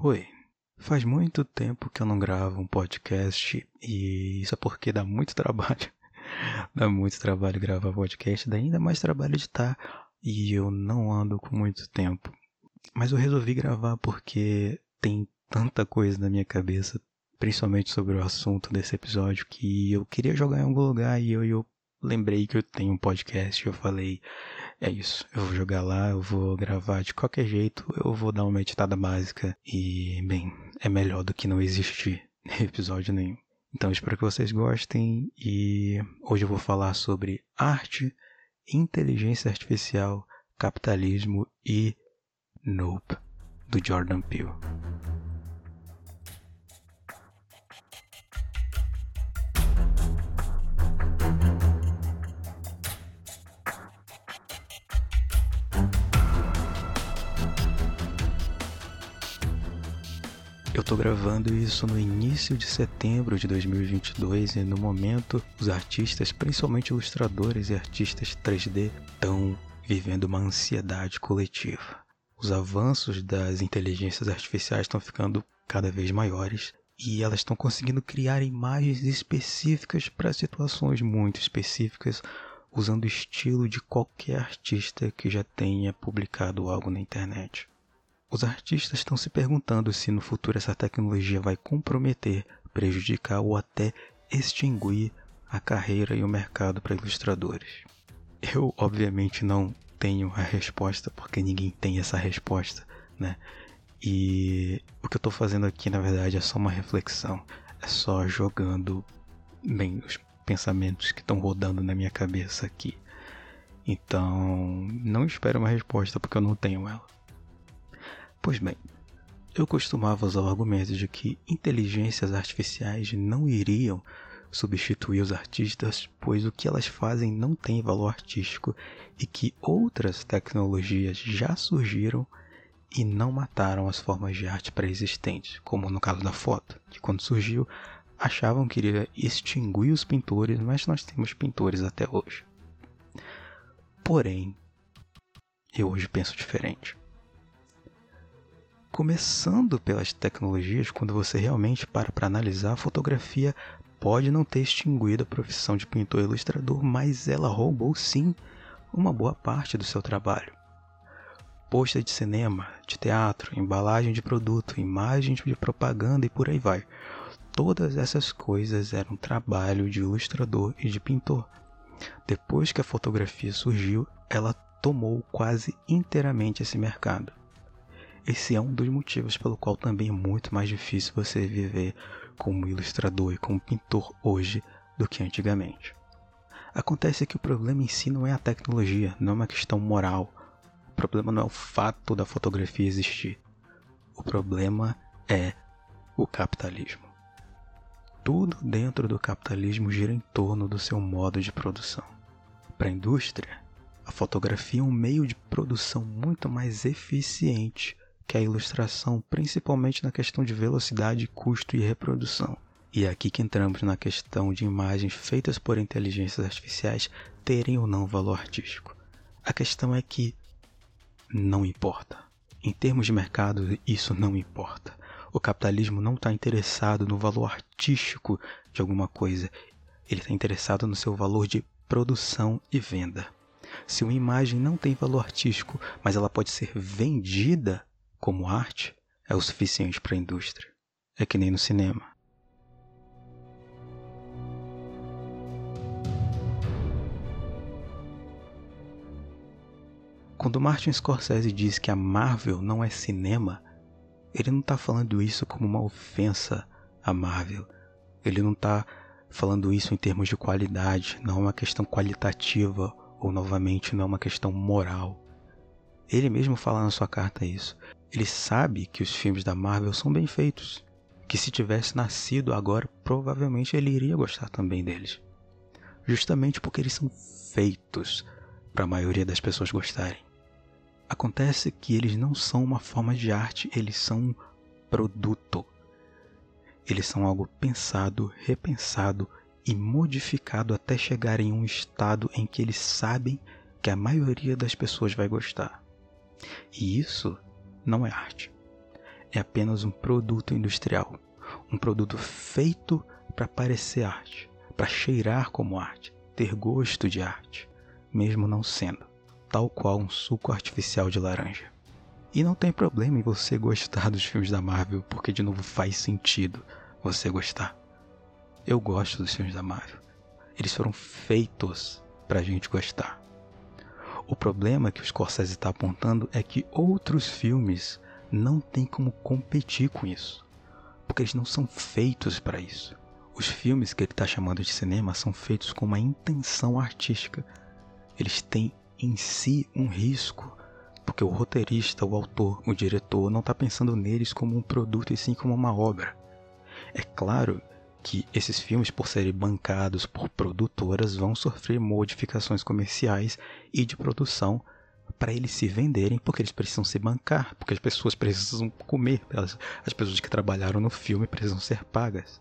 Oi, faz muito tempo que eu não gravo um podcast e isso é porque dá muito trabalho. dá muito trabalho gravar podcast, dá ainda mais trabalho editar e eu não ando com muito tempo. Mas eu resolvi gravar porque tem tanta coisa na minha cabeça, principalmente sobre o assunto desse episódio, que eu queria jogar em algum lugar e eu, eu lembrei que eu tenho um podcast. Eu falei, é isso, eu vou jogar lá, eu vou gravar de qualquer jeito, eu vou dar uma editada básica e, bem, é melhor do que não existir episódio nenhum. Então espero que vocês gostem e hoje eu vou falar sobre arte, inteligência artificial, capitalismo e Nope, do Jordan Peele. Eu estou gravando isso no início de setembro de 2022 e no momento os artistas, principalmente ilustradores e artistas 3D, estão vivendo uma ansiedade coletiva. Os avanços das inteligências artificiais estão ficando cada vez maiores e elas estão conseguindo criar imagens específicas para situações muito específicas, usando o estilo de qualquer artista que já tenha publicado algo na internet. Os artistas estão se perguntando se no futuro essa tecnologia vai comprometer, prejudicar ou até extinguir a carreira e o mercado para ilustradores. Eu, obviamente, não tenho a resposta, porque ninguém tem essa resposta, né? E o que eu estou fazendo aqui, na verdade, é só uma reflexão. É só jogando, bem, os pensamentos que estão rodando na minha cabeça aqui. Então, não espero uma resposta, porque eu não tenho ela. Pois bem, eu costumava usar o argumento de que inteligências artificiais não iriam substituir os artistas, pois o que elas fazem não tem valor artístico e que outras tecnologias já surgiram e não mataram as formas de arte pré-existentes, como no caso da foto, que quando surgiu achavam que iria extinguir os pintores, mas nós temos pintores até hoje. Porém, eu hoje penso diferente. Começando pelas tecnologias, quando você realmente para para analisar, a fotografia pode não ter extinguido a profissão de pintor e ilustrador, mas ela roubou sim uma boa parte do seu trabalho. Posta de cinema, de teatro, embalagem de produto, imagem de propaganda e por aí vai. Todas essas coisas eram trabalho de ilustrador e de pintor. Depois que a fotografia surgiu, ela tomou quase inteiramente esse mercado. Esse é um dos motivos pelo qual também é muito mais difícil você viver como ilustrador e como pintor hoje do que antigamente. Acontece que o problema em si não é a tecnologia, não é uma questão moral. O problema não é o fato da fotografia existir. O problema é o capitalismo. Tudo dentro do capitalismo gira em torno do seu modo de produção. Para a indústria, a fotografia é um meio de produção muito mais eficiente que é a ilustração, principalmente na questão de velocidade, custo e reprodução. E é aqui que entramos na questão de imagens feitas por inteligências artificiais terem ou não valor artístico. A questão é que não importa. Em termos de mercado, isso não importa. O capitalismo não está interessado no valor artístico de alguma coisa, ele está interessado no seu valor de produção e venda. Se uma imagem não tem valor artístico, mas ela pode ser vendida, como arte é o suficiente para a indústria. É que nem no cinema. Quando Martin Scorsese diz que a Marvel não é cinema, ele não está falando isso como uma ofensa à Marvel. Ele não está falando isso em termos de qualidade, não é uma questão qualitativa ou novamente não é uma questão moral. Ele mesmo fala na sua carta isso. Ele sabe que os filmes da Marvel são bem feitos, que se tivesse nascido agora, provavelmente ele iria gostar também deles. Justamente porque eles são feitos para a maioria das pessoas gostarem. Acontece que eles não são uma forma de arte, eles são um produto. Eles são algo pensado, repensado e modificado até chegar em um estado em que eles sabem que a maioria das pessoas vai gostar. E isso não é arte. é apenas um produto industrial, um produto feito para parecer arte, para cheirar como arte, ter gosto de arte, mesmo não sendo, tal qual um suco artificial de laranja. E não tem problema em você gostar dos filmes da Marvel, porque de novo faz sentido você gostar. Eu gosto dos filmes da Marvel. Eles foram feitos pra gente gostar. O problema que o Scorsese está apontando é que outros filmes não têm como competir com isso, porque eles não são feitos para isso. Os filmes que ele está chamando de cinema são feitos com uma intenção artística. Eles têm em si um risco, porque o roteirista, o autor, o diretor não está pensando neles como um produto e sim como uma obra. É claro que esses filmes, por serem bancados por produtoras, vão sofrer modificações comerciais e de produção para eles se venderem, porque eles precisam se bancar, porque as pessoas precisam comer, as, as pessoas que trabalharam no filme precisam ser pagas.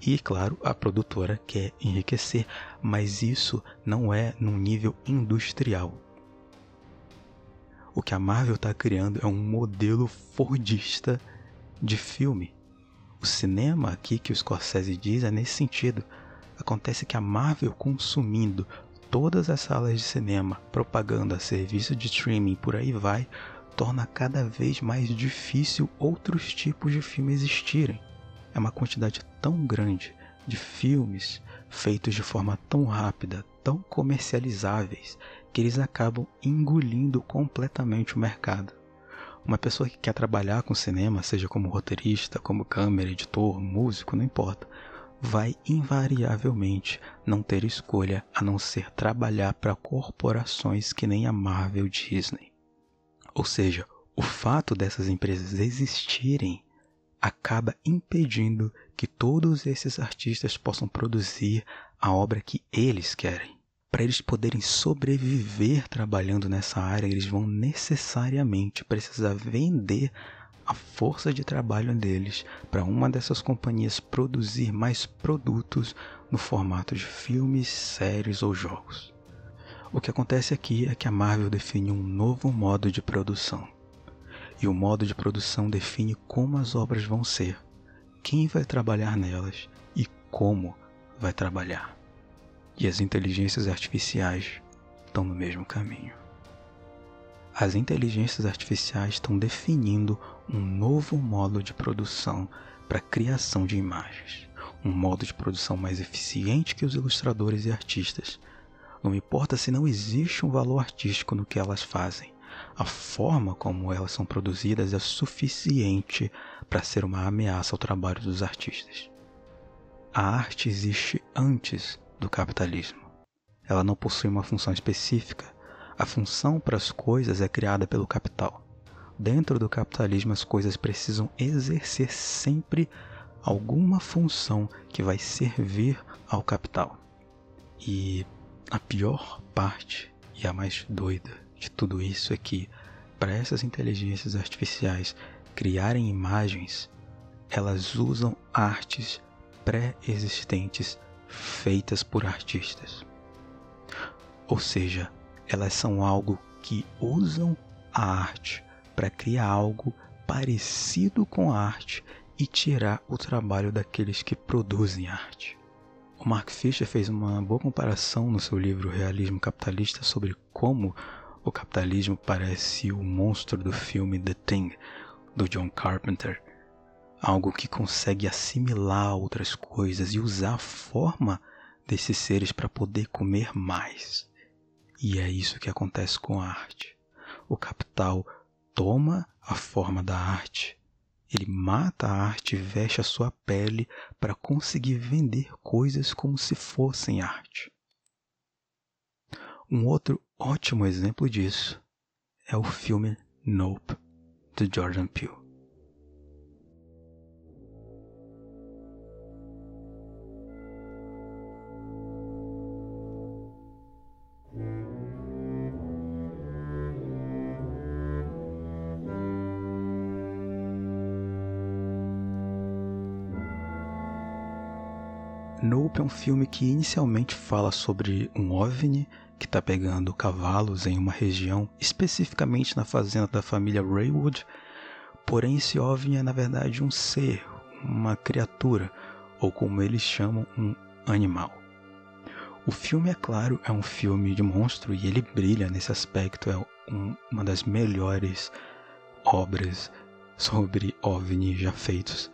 E, claro, a produtora quer enriquecer, mas isso não é num nível industrial. O que a Marvel está criando é um modelo fordista de filme. O cinema aqui que o Scorsese diz é nesse sentido. Acontece que a Marvel consumindo todas as salas de cinema, propaganda, serviço de streaming, por aí vai, torna cada vez mais difícil outros tipos de filmes existirem. É uma quantidade tão grande de filmes feitos de forma tão rápida, tão comercializáveis, que eles acabam engolindo completamente o mercado. Uma pessoa que quer trabalhar com cinema, seja como roteirista, como câmera, editor, músico, não importa, vai invariavelmente não ter escolha a não ser trabalhar para corporações que nem a Marvel Disney. Ou seja, o fato dessas empresas existirem acaba impedindo que todos esses artistas possam produzir a obra que eles querem para eles poderem sobreviver trabalhando nessa área, eles vão necessariamente precisar vender a força de trabalho deles para uma dessas companhias produzir mais produtos no formato de filmes, séries ou jogos. O que acontece aqui é que a Marvel define um novo modo de produção. E o modo de produção define como as obras vão ser, quem vai trabalhar nelas e como vai trabalhar e as inteligências artificiais estão no mesmo caminho. As inteligências artificiais estão definindo um novo modo de produção para a criação de imagens, um modo de produção mais eficiente que os ilustradores e artistas. Não importa se não existe um valor artístico no que elas fazem, a forma como elas são produzidas é suficiente para ser uma ameaça ao trabalho dos artistas. A arte existe antes do capitalismo. Ela não possui uma função específica. A função para as coisas é criada pelo capital. Dentro do capitalismo, as coisas precisam exercer sempre alguma função que vai servir ao capital. E a pior parte e a mais doida de tudo isso é que, para essas inteligências artificiais criarem imagens, elas usam artes pré-existentes feitas por artistas. Ou seja, elas são algo que usam a arte para criar algo parecido com a arte e tirar o trabalho daqueles que produzem arte. O Mark Fisher fez uma boa comparação no seu livro Realismo Capitalista sobre como o capitalismo parece o monstro do filme The Thing, do John Carpenter, algo que consegue assimilar outras coisas e usar a forma desses seres para poder comer mais. E é isso que acontece com a arte. O capital toma a forma da arte, ele mata a arte e veste a sua pele para conseguir vender coisas como se fossem arte. Um outro ótimo exemplo disso é o filme Nope, de Jordan Peele. Um filme que inicialmente fala sobre um OVNI que está pegando cavalos em uma região, especificamente na fazenda da família Raywood, Porém, esse OVNI é na verdade um ser, uma criatura, ou como eles chamam, um animal. O filme, é claro, é um filme de monstro e ele brilha nesse aspecto, é um, uma das melhores obras sobre OVNI já feitos.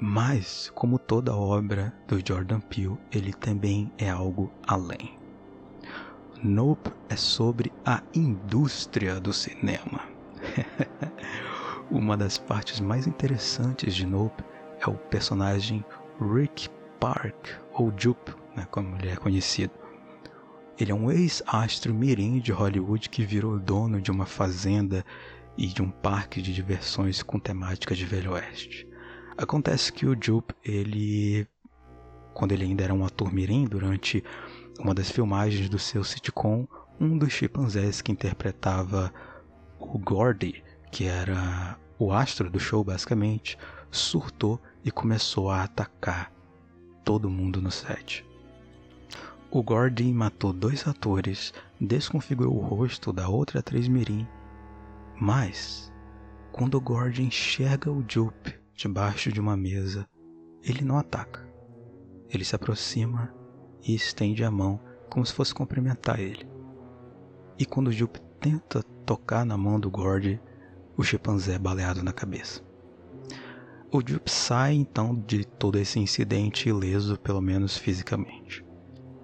Mas, como toda obra do Jordan Peele, ele também é algo além. Nope é sobre a indústria do cinema. Uma das partes mais interessantes de Nope é o personagem Rick Park, ou Jupe, né, como ele é conhecido. Ele é um ex-astro mirim de Hollywood que virou dono de uma fazenda e de um parque de diversões com temática de Velho Oeste. Acontece que o Jupe, ele, quando ele ainda era um ator mirim, durante uma das filmagens do seu sitcom, um dos chimpanzés que interpretava o Gordy, que era o astro do show basicamente, surtou e começou a atacar todo mundo no set. O Gordy matou dois atores, desconfigurou o rosto da outra atriz mirim, mas quando o Gordy enxerga o Jupe debaixo de uma mesa, ele não ataca. Ele se aproxima e estende a mão como se fosse cumprimentar ele. E quando Jupe tenta tocar na mão do Gord, o chimpanzé é baleado na cabeça. O Jupe sai então de todo esse incidente ileso, pelo menos fisicamente.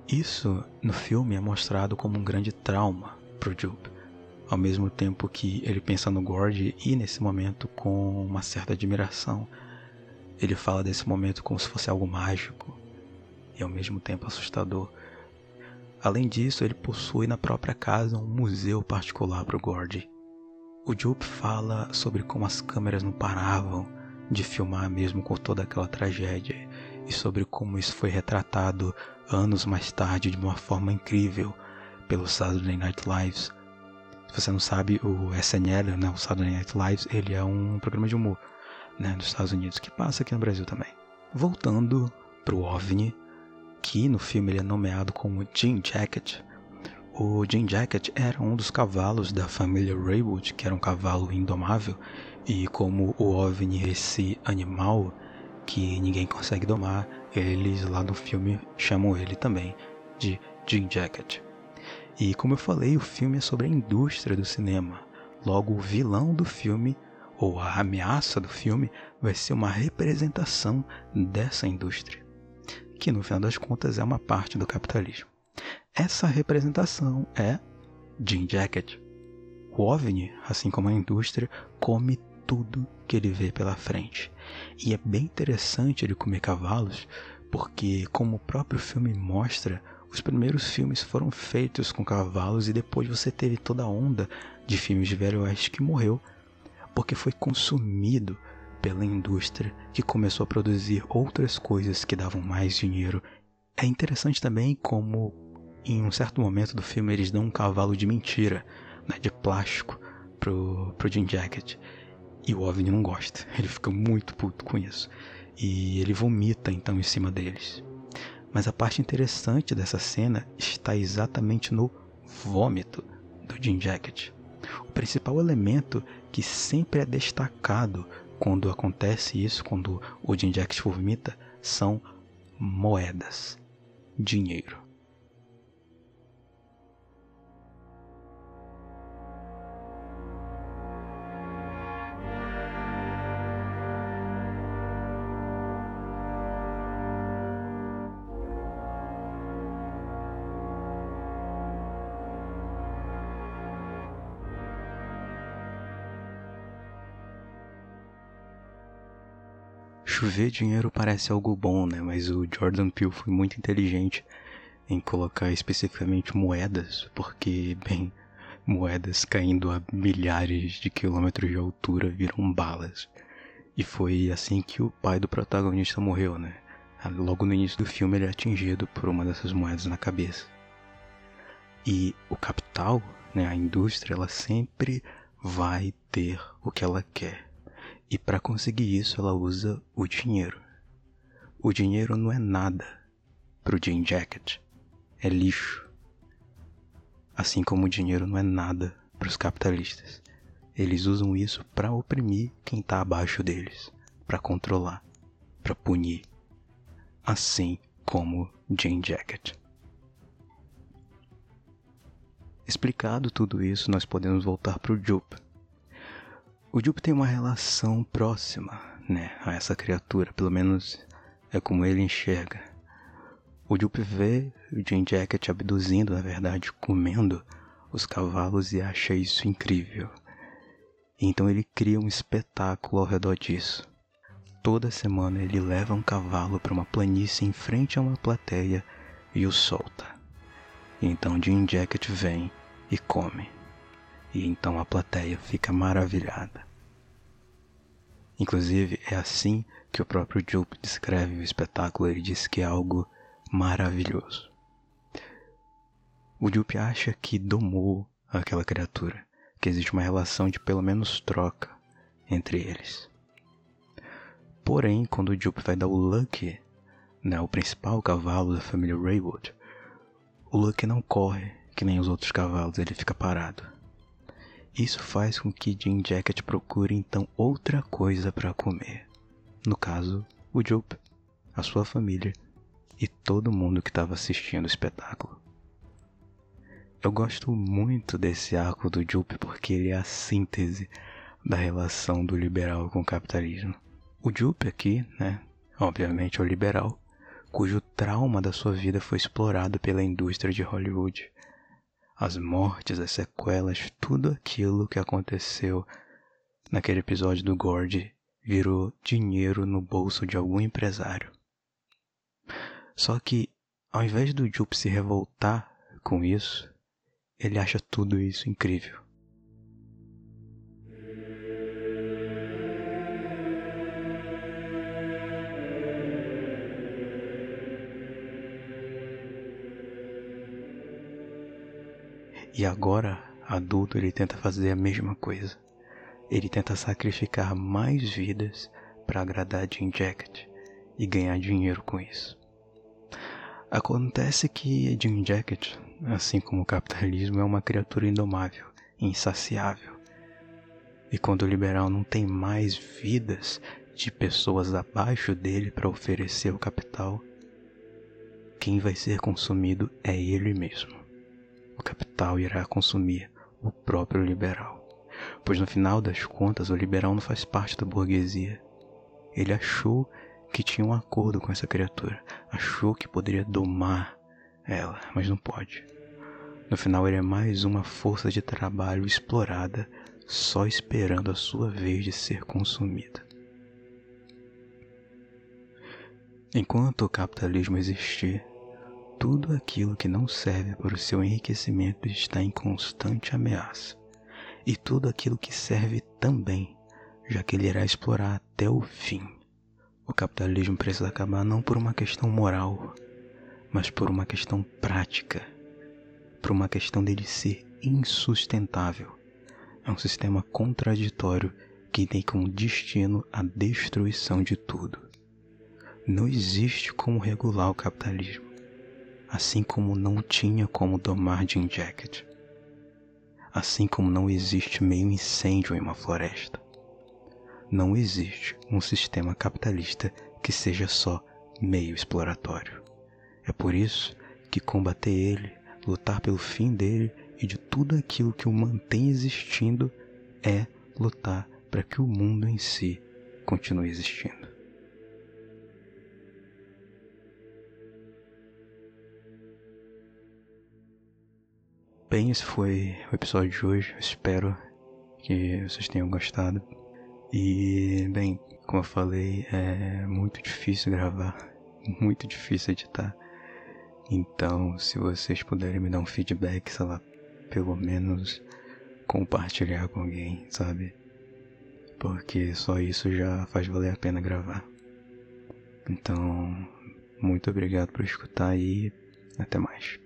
Isso no filme é mostrado como um grande trauma para o Jupe, ao mesmo tempo que ele pensa no Gord e nesse momento com uma certa admiração. Ele fala desse momento como se fosse algo mágico, e ao mesmo tempo assustador. Além disso, ele possui na própria casa um museu particular para o Gordy. O Jupe fala sobre como as câmeras não paravam de filmar mesmo com toda aquela tragédia e sobre como isso foi retratado anos mais tarde de uma forma incrível pelo Saturday Night Live. Se você não sabe, o SNL, né, o Saturday Night Live, ele é um programa de humor né, dos Estados Unidos que passa aqui no Brasil também. Voltando pro OVNI, Aqui no filme ele é nomeado como Jean Jacket. O Jean Jacket era um dos cavalos da família Raywood, que era um cavalo indomável, e como o OVNI, esse animal que ninguém consegue domar, eles lá no filme chamam ele também de Jean Jacket. E como eu falei, o filme é sobre a indústria do cinema. Logo, o vilão do filme, ou a ameaça do filme, vai ser uma representação dessa indústria que no final das contas é uma parte do capitalismo. Essa representação é Jean Jacket. O OVNI, assim como a indústria, come tudo que ele vê pela frente. E é bem interessante ele comer cavalos, porque, como o próprio filme mostra, os primeiros filmes foram feitos com cavalos e depois você teve toda a onda de filmes de Velho Oeste que morreu, porque foi consumido pela indústria que começou a produzir outras coisas que davam mais dinheiro. É interessante também como em um certo momento do filme eles dão um cavalo de mentira, né, de plástico, pro, pro Jim Jacket. E o OVNI não gosta, ele fica muito puto com isso. E ele vomita então em cima deles. Mas a parte interessante dessa cena está exatamente no vômito do Jim Jacket. O principal elemento que sempre é destacado quando acontece isso, quando o Jim Jack vomita, são moedas, dinheiro. Chover dinheiro parece algo bom, né? Mas o Jordan Peele foi muito inteligente em colocar especificamente moedas, porque, bem, moedas caindo a milhares de quilômetros de altura viram balas. E foi assim que o pai do protagonista morreu, né? Logo no início do filme ele é atingido por uma dessas moedas na cabeça. E o capital, né, a indústria, ela sempre vai ter o que ela quer. E para conseguir isso, ela usa o dinheiro. O dinheiro não é nada para o Jean Jacket, é lixo. Assim como o dinheiro não é nada para os capitalistas, eles usam isso para oprimir quem está abaixo deles, para controlar, para punir, assim como Jane Jacket. Explicado tudo isso, nós podemos voltar para o Jupe. O Jupe tem uma relação próxima né, a essa criatura, pelo menos é como ele enxerga. O Jupe vê o Jane Jacket abduzindo, na verdade, comendo os cavalos e acha isso incrível. Então ele cria um espetáculo ao redor disso. Toda semana ele leva um cavalo para uma planície em frente a uma plateia e o solta. Então Jim Jacket vem e come. E então a plateia fica maravilhada. Inclusive, é assim que o próprio Jupe descreve o espetáculo. Ele diz que é algo maravilhoso. O Jupe acha que domou aquela criatura, que existe uma relação de pelo menos troca entre eles. Porém, quando o Jupe vai dar o Lucky, né, o principal cavalo da família Raywood, o Lucky não corre que nem os outros cavalos, ele fica parado. Isso faz com que Jim Jacket procure então outra coisa para comer. No caso, o Jupe, a sua família e todo mundo que estava assistindo o espetáculo. Eu gosto muito desse arco do Jupe porque ele é a síntese da relação do liberal com o capitalismo. O Jupe aqui, né, obviamente é o liberal, cujo trauma da sua vida foi explorado pela indústria de Hollywood. As mortes, as sequelas, tudo aquilo que aconteceu naquele episódio do Gord virou dinheiro no bolso de algum empresário. Só que, ao invés do Jupe se revoltar com isso, ele acha tudo isso incrível. E agora, adulto, ele tenta fazer a mesma coisa. Ele tenta sacrificar mais vidas para agradar Jim Jacket e ganhar dinheiro com isso. Acontece que Jim Jacket, assim como o capitalismo, é uma criatura indomável, insaciável. E quando o liberal não tem mais vidas de pessoas abaixo dele para oferecer o capital, quem vai ser consumido é ele mesmo o capital irá consumir o próprio liberal. Pois no final das contas, o liberal não faz parte da burguesia. Ele achou que tinha um acordo com essa criatura, achou que poderia domar ela, mas não pode. No final, ele é mais uma força de trabalho explorada, só esperando a sua vez de ser consumida. Enquanto o capitalismo existir, tudo aquilo que não serve para o seu enriquecimento está em constante ameaça. E tudo aquilo que serve também, já que ele irá explorar até o fim. O capitalismo precisa acabar não por uma questão moral, mas por uma questão prática, por uma questão dele ser insustentável. É um sistema contraditório que tem como destino a destruição de tudo. Não existe como regular o capitalismo assim como não tinha como domar Jim Jacket, assim como não existe meio incêndio em uma floresta. Não existe um sistema capitalista que seja só meio exploratório. É por isso que combater ele, lutar pelo fim dele e de tudo aquilo que o mantém existindo é lutar para que o mundo em si continue existindo. Bem, esse foi o episódio de hoje. Espero que vocês tenham gostado. E, bem, como eu falei, é muito difícil gravar, muito difícil editar. Então, se vocês puderem me dar um feedback, sei lá, pelo menos compartilhar com alguém, sabe? Porque só isso já faz valer a pena gravar. Então, muito obrigado por escutar e até mais.